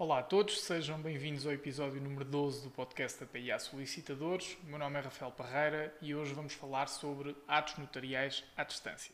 Olá a todos, sejam bem-vindos ao episódio número 12 do podcast da PIA Solicitadores. O meu nome é Rafael Parreira e hoje vamos falar sobre atos notariais à distância.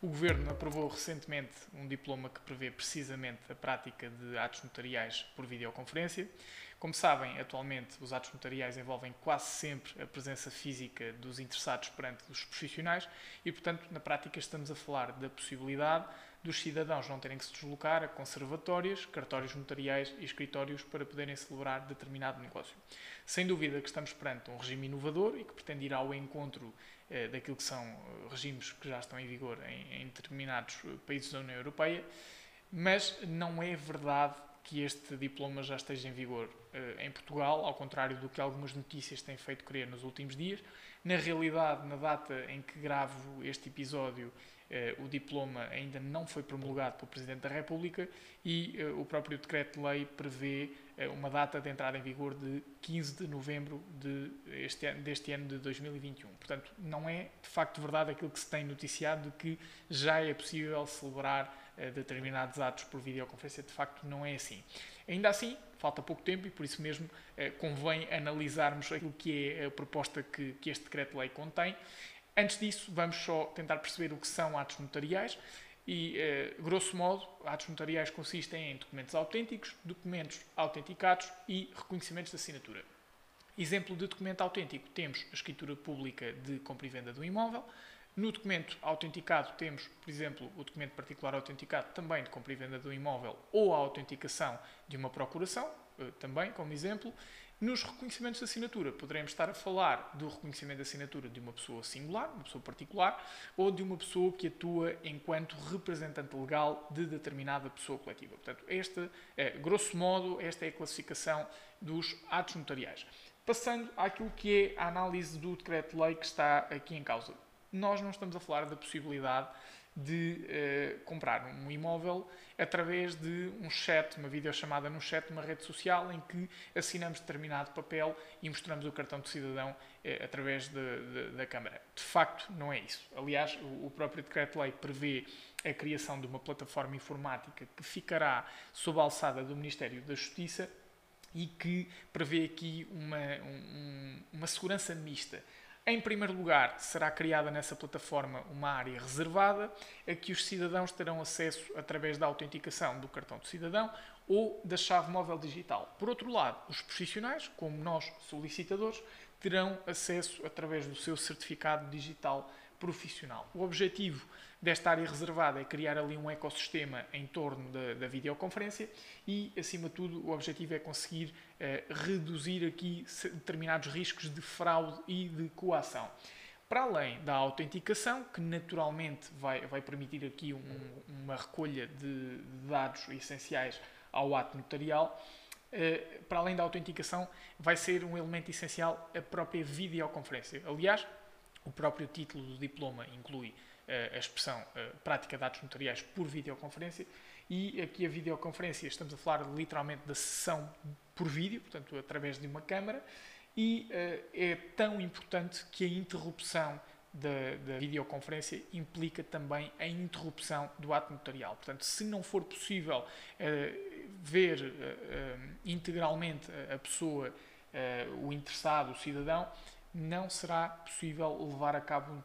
O Governo aprovou recentemente um diploma que prevê precisamente a prática de atos notariais por videoconferência. Como sabem, atualmente os atos notariais envolvem quase sempre a presença física dos interessados perante os profissionais e, portanto, na prática estamos a falar da possibilidade dos cidadãos não terem que se deslocar a conservatórias, cartórios notariais e escritórios para poderem celebrar determinado negócio. Sem dúvida que estamos perante um regime inovador e que pretende ir ao encontro eh, daquilo que são eh, regimes que já estão em vigor em, em determinados eh, países da União Europeia, mas não é verdade que este diploma já esteja em vigor uh, em Portugal, ao contrário do que algumas notícias têm feito crer nos últimos dias. Na realidade, na data em que gravo este episódio, uh, o diploma ainda não foi promulgado pelo Presidente da República e uh, o próprio decreto-lei prevê uma data de entrada em vigor de 15 de novembro de este, deste ano de 2021. Portanto, não é de facto verdade aquilo que se tem noticiado de que já é possível celebrar determinados atos por videoconferência. De facto, não é assim. Ainda assim, falta pouco tempo e por isso mesmo eh, convém analisarmos aquilo que é a proposta que, que este decreto-lei contém. Antes disso, vamos só tentar perceber o que são atos notariais. E, eh, grosso modo, atos notariais consistem em documentos autênticos, documentos autenticados e reconhecimentos de assinatura. Exemplo de documento autêntico, temos a escritura pública de compra e venda do imóvel, no documento autenticado temos, por exemplo, o documento particular autenticado também de compra e venda do imóvel ou a autenticação de uma procuração, eh, também como exemplo. Nos reconhecimentos de assinatura, poderemos estar a falar do reconhecimento de assinatura de uma pessoa singular, uma pessoa particular, ou de uma pessoa que atua enquanto representante legal de determinada pessoa coletiva. Portanto, esta, é, grosso modo, esta é a classificação dos atos notariais. Passando àquilo que é a análise do decreto-lei que está aqui em causa nós não estamos a falar da possibilidade de uh, comprar um imóvel através de um chat, uma videochamada no chat, uma rede social em que assinamos determinado papel e mostramos o cartão de cidadão uh, através de, de, da Câmara. De facto, não é isso. Aliás, o, o próprio decreto-lei prevê a criação de uma plataforma informática que ficará sob a alçada do Ministério da Justiça e que prevê aqui uma, um, uma segurança mista em primeiro lugar, será criada nessa plataforma uma área reservada a que os cidadãos terão acesso através da autenticação do cartão de cidadão ou da chave móvel digital. Por outro lado, os profissionais, como nós solicitadores, terão acesso através do seu certificado digital profissional. O objetivo desta área reservada é criar ali um ecossistema em torno da, da videoconferência e, acima de tudo, o objetivo é conseguir eh, reduzir aqui determinados riscos de fraude e de coação. Para além da autenticação, que naturalmente vai, vai permitir aqui um, uma recolha de, dados essenciais ao ato notarial, Uh, para além da autenticação, vai ser um elemento essencial a própria videoconferência. Aliás, o próprio título do diploma inclui uh, a expressão uh, prática de atos notariais por videoconferência e aqui a videoconferência, estamos a falar literalmente da sessão por vídeo, portanto, através de uma câmara, e uh, é tão importante que a interrupção da, da, videoconferência implica também a interrupção do ato notarial. Portanto, se não for possível uh, ver uh, integralmente a pessoa, o interessado, o cidadão, não será possível levar a cabo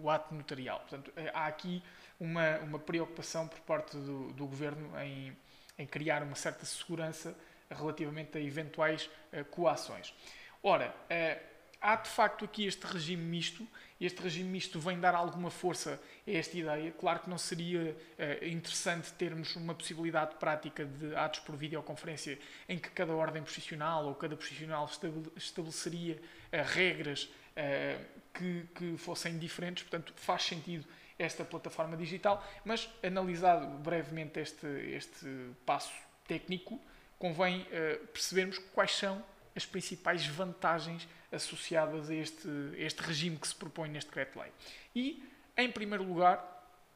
o ato notarial. Portanto, eh, há aqui uma, uma preocupação por parte do, do Governo em, em, criar uma certa segurança relativamente a eventuais uh, coações. Ora, uh, há de facto aqui este regime misto. Este regime misto vem dar alguma força a esta ideia. Claro que não seria uh, interessante termos uma possibilidade prática de atos por videoconferência em que cada ordem profissional ou cada profissional estabeleceria uh, regras uh, que, que fossem diferentes. Portanto, faz sentido esta plataforma digital, mas analisado brevemente este, este passo técnico, convém percebermos quais são as principais vantagens associadas a este, este regime que se propõe neste decreto-lei. E, em primeiro lugar,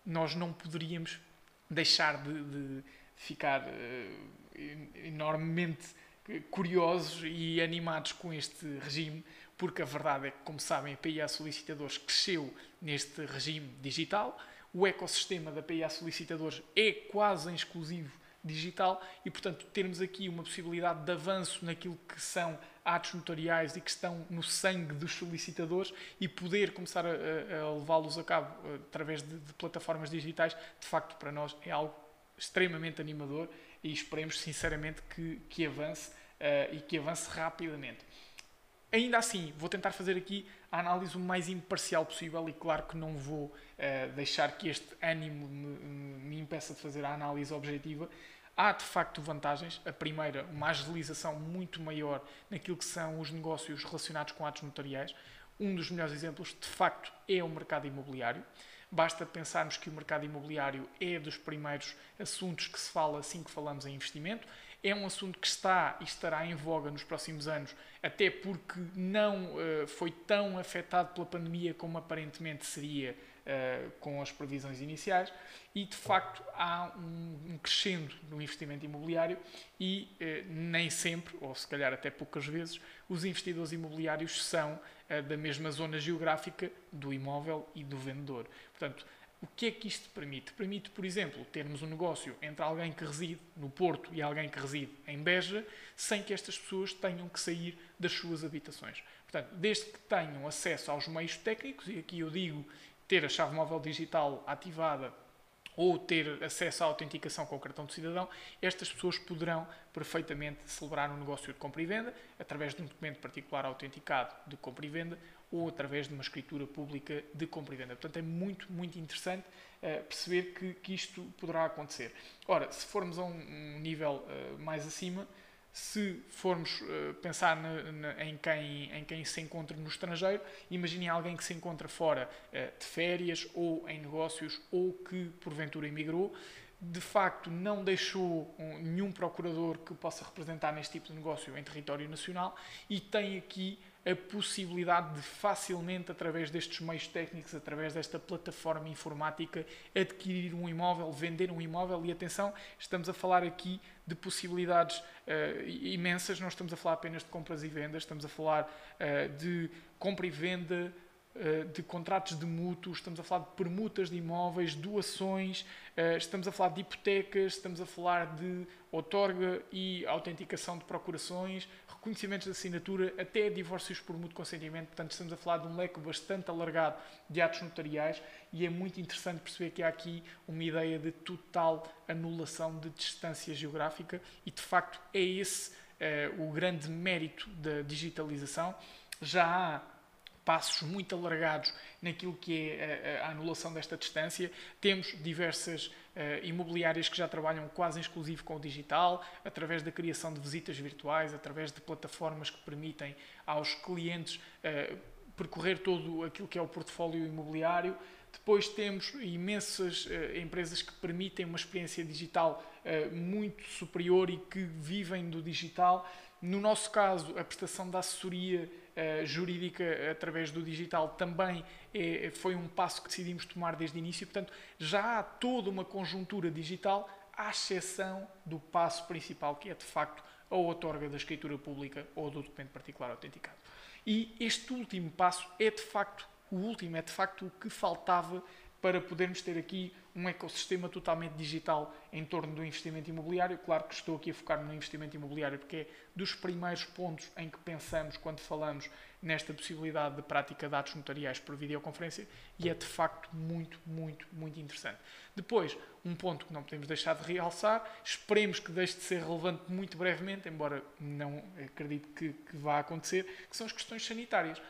nós não poderíamos deixar de, de ficar uh, enormemente curiosos e animados com este regime, porque a verdade é que, como sabem, a PIA Solicitadores cresceu neste regime digital. o ecossistema da PIA Solicitadores é quase exclusivo digital e, portanto, termos aqui uma possibilidade de avanço naquilo que são atos notariais e que estão no sangue dos solicitadores e poder começar a, a levá-los a cabo eh, através de, de, plataformas digitais, de facto, para nós é algo extremamente animador e esperemos sinceramente que, que avance uh, e que avance rapidamente. Ainda assim, vou tentar fazer aqui a análise o mais imparcial possível e claro que não vou uh, deixar que este ânimo me, me impeça de fazer a análise objetiva. Há de facto vantagens. A primeira, uma agilização muito maior naquilo que são os negócios relacionados com atos notariais. Um dos melhores exemplos, de facto, é o mercado imobiliário. Basta pensarmos que o mercado imobiliário é dos primeiros assuntos que se fala assim que falamos em investimento é um assunto que está e estará em voga nos próximos anos, até porque não uh, foi tão afetado pela pandemia como aparentemente seria uh, com as previsões iniciais, e de facto há um, um crescendo no investimento imobiliário e uh, nem sempre, ou se calhar até poucas vezes, os investidores imobiliários são da mesma zona geográfica do imóvel e do vendedor. Portanto, o que é que isto permite? Permite, por exemplo, termos um negócio entre alguém que reside no Porto e alguém que reside em Beja, sem que estas pessoas tenham que sair das suas habitações. Portanto, desde que tenham acesso aos meios técnicos, e aqui eu digo ter a chave móvel digital ativada ou ter acesso à autenticação com o cartão de cidadão, estas pessoas poderão perfeitamente celebrar um negócio de compra e venda através de um documento particular autenticado de compra e venda ou através de uma escritura pública de compra e venda. Portanto, é muito, muito interessante uh, perceber que, que, isto poderá acontecer. Ora, se formos a um, um nível uh, mais acima, se formos uh, pensar em, quem, em quem se encontra no estrangeiro, imaginem alguém que se encontra fora de férias ou em negócios ou que porventura emigrou. De facto não deixou nenhum procurador que possa representar neste tipo de negócio em território nacional e tem aqui a possibilidade de facilmente, através destes meios técnicos, através desta plataforma informática, adquirir um imóvel, vender um imóvel. E atenção, estamos a falar aqui de possibilidades uh, imensas, não estamos a falar apenas de compras e vendas, estamos a falar uh, de compra e venda de contratos de mútuos, estamos a falar de permutas de imóveis, doações, eh, estamos a falar de hipotecas, estamos a falar de outorga e autenticação de procurações, reconhecimentos de assinatura, até divórcios por mútuo consentimento. Portanto, estamos a falar de um leque bastante alargado de atos notariais e é muito interessante perceber que há aqui uma ideia de total anulação de distância geográfica e, de facto, é esse uh, o grande mérito da digitalização. Já há passos muito alargados naquilo que é a, a anulação desta distância. Temos diversas uh, imobiliárias que já trabalham quase exclusivo com o digital, através da criação de visitas virtuais, através de plataformas que permitem aos clientes uh, percorrer todo aquilo que é o portfólio imobiliário. Depois temos imensas uh, empresas que permitem uma experiência digital uh, muito superior e que vivem do digital. No nosso caso, a prestação da assessoria uh, jurídica através do digital também é, foi um passo que decidimos tomar desde o início. Portanto, já há toda uma conjuntura digital, à exceção do passo principal, que é de facto a outorga da escritura pública ou do documento particular autenticado. E este último passo é de facto, o último é de facto o que faltava para podermos ter aqui um ecossistema totalmente digital em torno do investimento imobiliário. Claro que estou aqui a focar no investimento imobiliário porque é dos primeiros pontos em que pensamos quando falamos nesta possibilidade de prática de atos notariais por videoconferência e é de facto muito, muito, muito interessante. Depois, um ponto que não podemos deixar de realçar, esperemos que deixe de ser relevante muito brevemente, embora não acredito que, que vá acontecer, que são as questões sanitárias.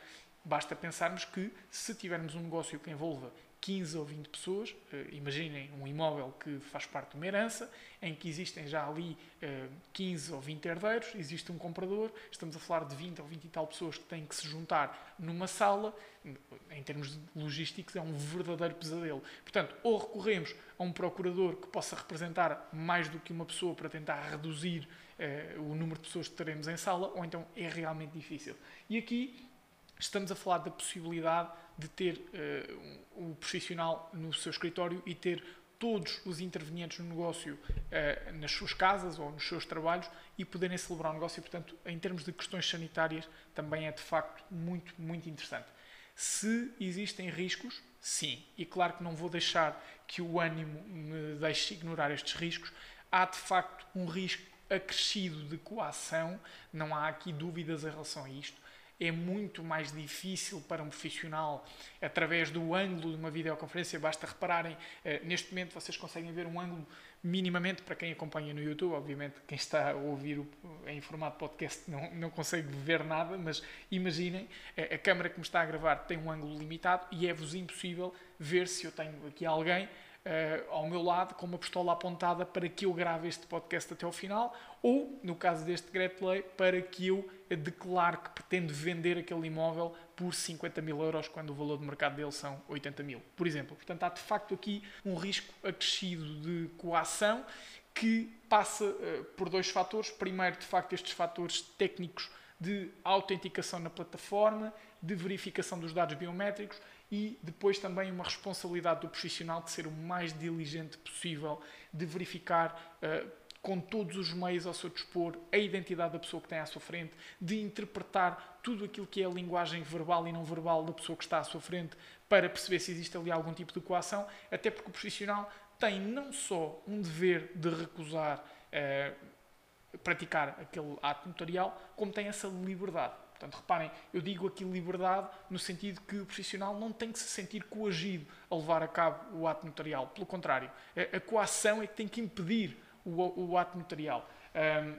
Basta pensarmos que se tivermos um negócio que envolva 15 ou 20 pessoas. Uh, imaginem um imóvel que faz parte de uma herança, em que existem já ali uh, eh, 15 ou 20 herdeiros, existe um comprador, estamos a falar de 20 ou 20 e tal pessoas que têm que se juntar numa sala. Em termos logísticos, é um verdadeiro pesadelo. Portanto, ou recorremos a um procurador que possa representar mais do que uma pessoa para tentar reduzir uh, o número de pessoas que teremos em sala, ou então é realmente difícil. E aqui estamos a falar da possibilidade de ter uh, um, profissional no seu escritório e ter todos os intervenientes no negócio uh, nas suas casas ou nos seus trabalhos e poderem celebrar o negócio. Portanto, em termos de questões sanitárias, também é de facto muito, muito interessante. Se existem riscos, sim. E claro que não vou deixar que o ânimo me deixe ignorar estes riscos. Há de facto um risco acrescido de coação, não há aqui dúvidas em relação a isto é muito mais difícil para um profissional através do ângulo de uma videoconferência. Basta repararem, eh, neste momento vocês conseguem ver um ângulo minimamente para quem acompanha no YouTube. Obviamente, quem está a ouvir em formato podcast não, não consegue ver nada, mas imaginem, a câmera que me está a gravar tem um ângulo limitado e é-vos impossível ver se eu tenho aqui alguém uh, ao meu lado com uma pistola apontada para que eu grave este podcast até ao final, ou, no caso deste decreto lei, para que eu declare que pretendo vender aquele imóvel por 50 mil euros, quando o valor de mercado dele são 80 mil, por exemplo. Portanto, há de facto aqui um risco acrescido de coação que passa uh, por dois fatores. Primeiro, de facto, estes fatores técnicos de autenticação na plataforma, de verificação dos dados biométricos e depois também uma responsabilidade do profissional de ser o mais diligente possível, de verificar uh, com todos os meios ao seu dispor a identidade da pessoa que tem à sua frente, de interpretar tudo aquilo que é a linguagem verbal e não verbal da pessoa que está à sua frente para perceber se existe ali algum tipo de coação, até porque o profissional tem não só um dever de recusar uh, praticar aquele ato notarial, como tem essa liberdade. Portanto, reparem, eu digo aqui liberdade no sentido que o profissional não tem que se sentir coagido a levar a cabo o ato notarial. Pelo contrário, a, coação é que tem que impedir o, o ato notarial. Um,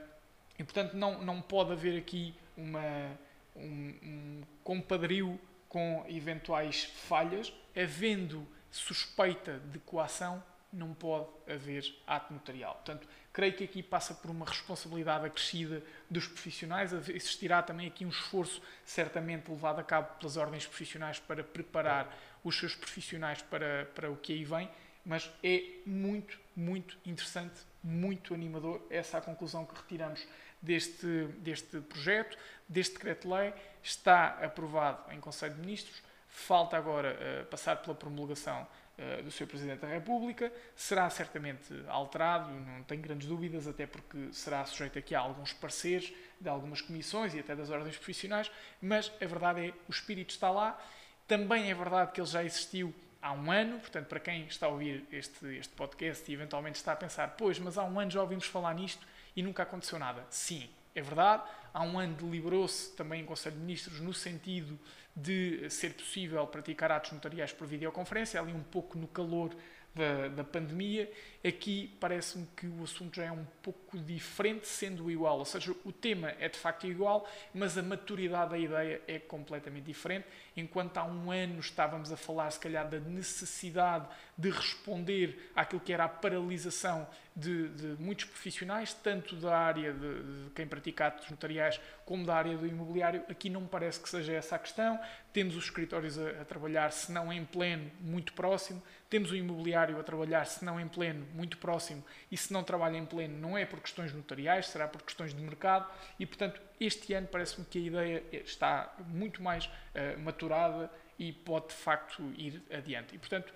e, portanto, não, não pode haver aqui uma, um, um compadrio com eventuais falhas. Havendo suspeita de coação, não pode haver ato notarial. Portanto, creio que aqui passa por uma responsabilidade acrescida dos profissionais. Existirá também aqui um esforço, certamente levado a cabo pelas ordens profissionais, para preparar os seus profissionais para, para o que aí vem. Mas é muito, muito interessante, muito animador essa é a conclusão que retiramos deste, deste projeto, deste decreto-lei. Está aprovado em Conselho de Ministros. Falta agora uh, passar pela promulgação eh, do Sr. Presidente da República, será certamente alterado, não tenho grandes dúvidas, até porque será sujeito aqui a alguns pareceres de algumas comissões e até das ordens profissionais, mas a verdade é o espírito está lá. Também é verdade que ele já existiu há um ano, portanto, para quem está a ouvir este, este podcast e eventualmente está a pensar, pois, mas há um ano já ouvimos falar nisto e nunca aconteceu nada. Sim, é verdade. Há um ano deliberou-se também em Conselho de Ministros no sentido de ser possível praticar atos notariais por videoconferência, ali um pouco no calor da, da pandemia. Aqui parece-me que o assunto já é um pouco diferente, sendo igual. Ou seja, o tema é de facto igual, mas a maturidade da ideia é completamente diferente. Enquanto há um ano estávamos a falar, se calhar, da necessidade de responder àquilo que era a paralisação de, de muitos profissionais, tanto da área de, de, quem pratica atos notariais como da área do imobiliário, aqui não me parece que seja essa a questão. Temos os escritórios a, a trabalhar, se não em pleno, muito próximo. Temos o imobiliário a trabalhar, se não em pleno, muito próximo. E se não trabalha em pleno, não é por questões notariais, será por questões de mercado. E, portanto, este ano parece-me que a ideia está muito mais uh, maturada e pode, de facto, ir adiante. E, portanto,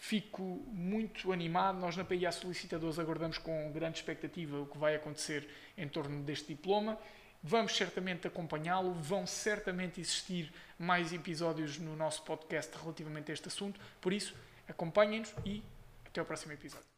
fico muito animado. Nós na PIA Solicitadores aguardamos com grande expectativa o que vai acontecer em torno deste diploma. Vamos certamente acompanhá-lo, vão certamente existir mais episódios no nosso podcast relativamente a este assunto. Por isso, acompanhem-nos e até ao próximo episódio.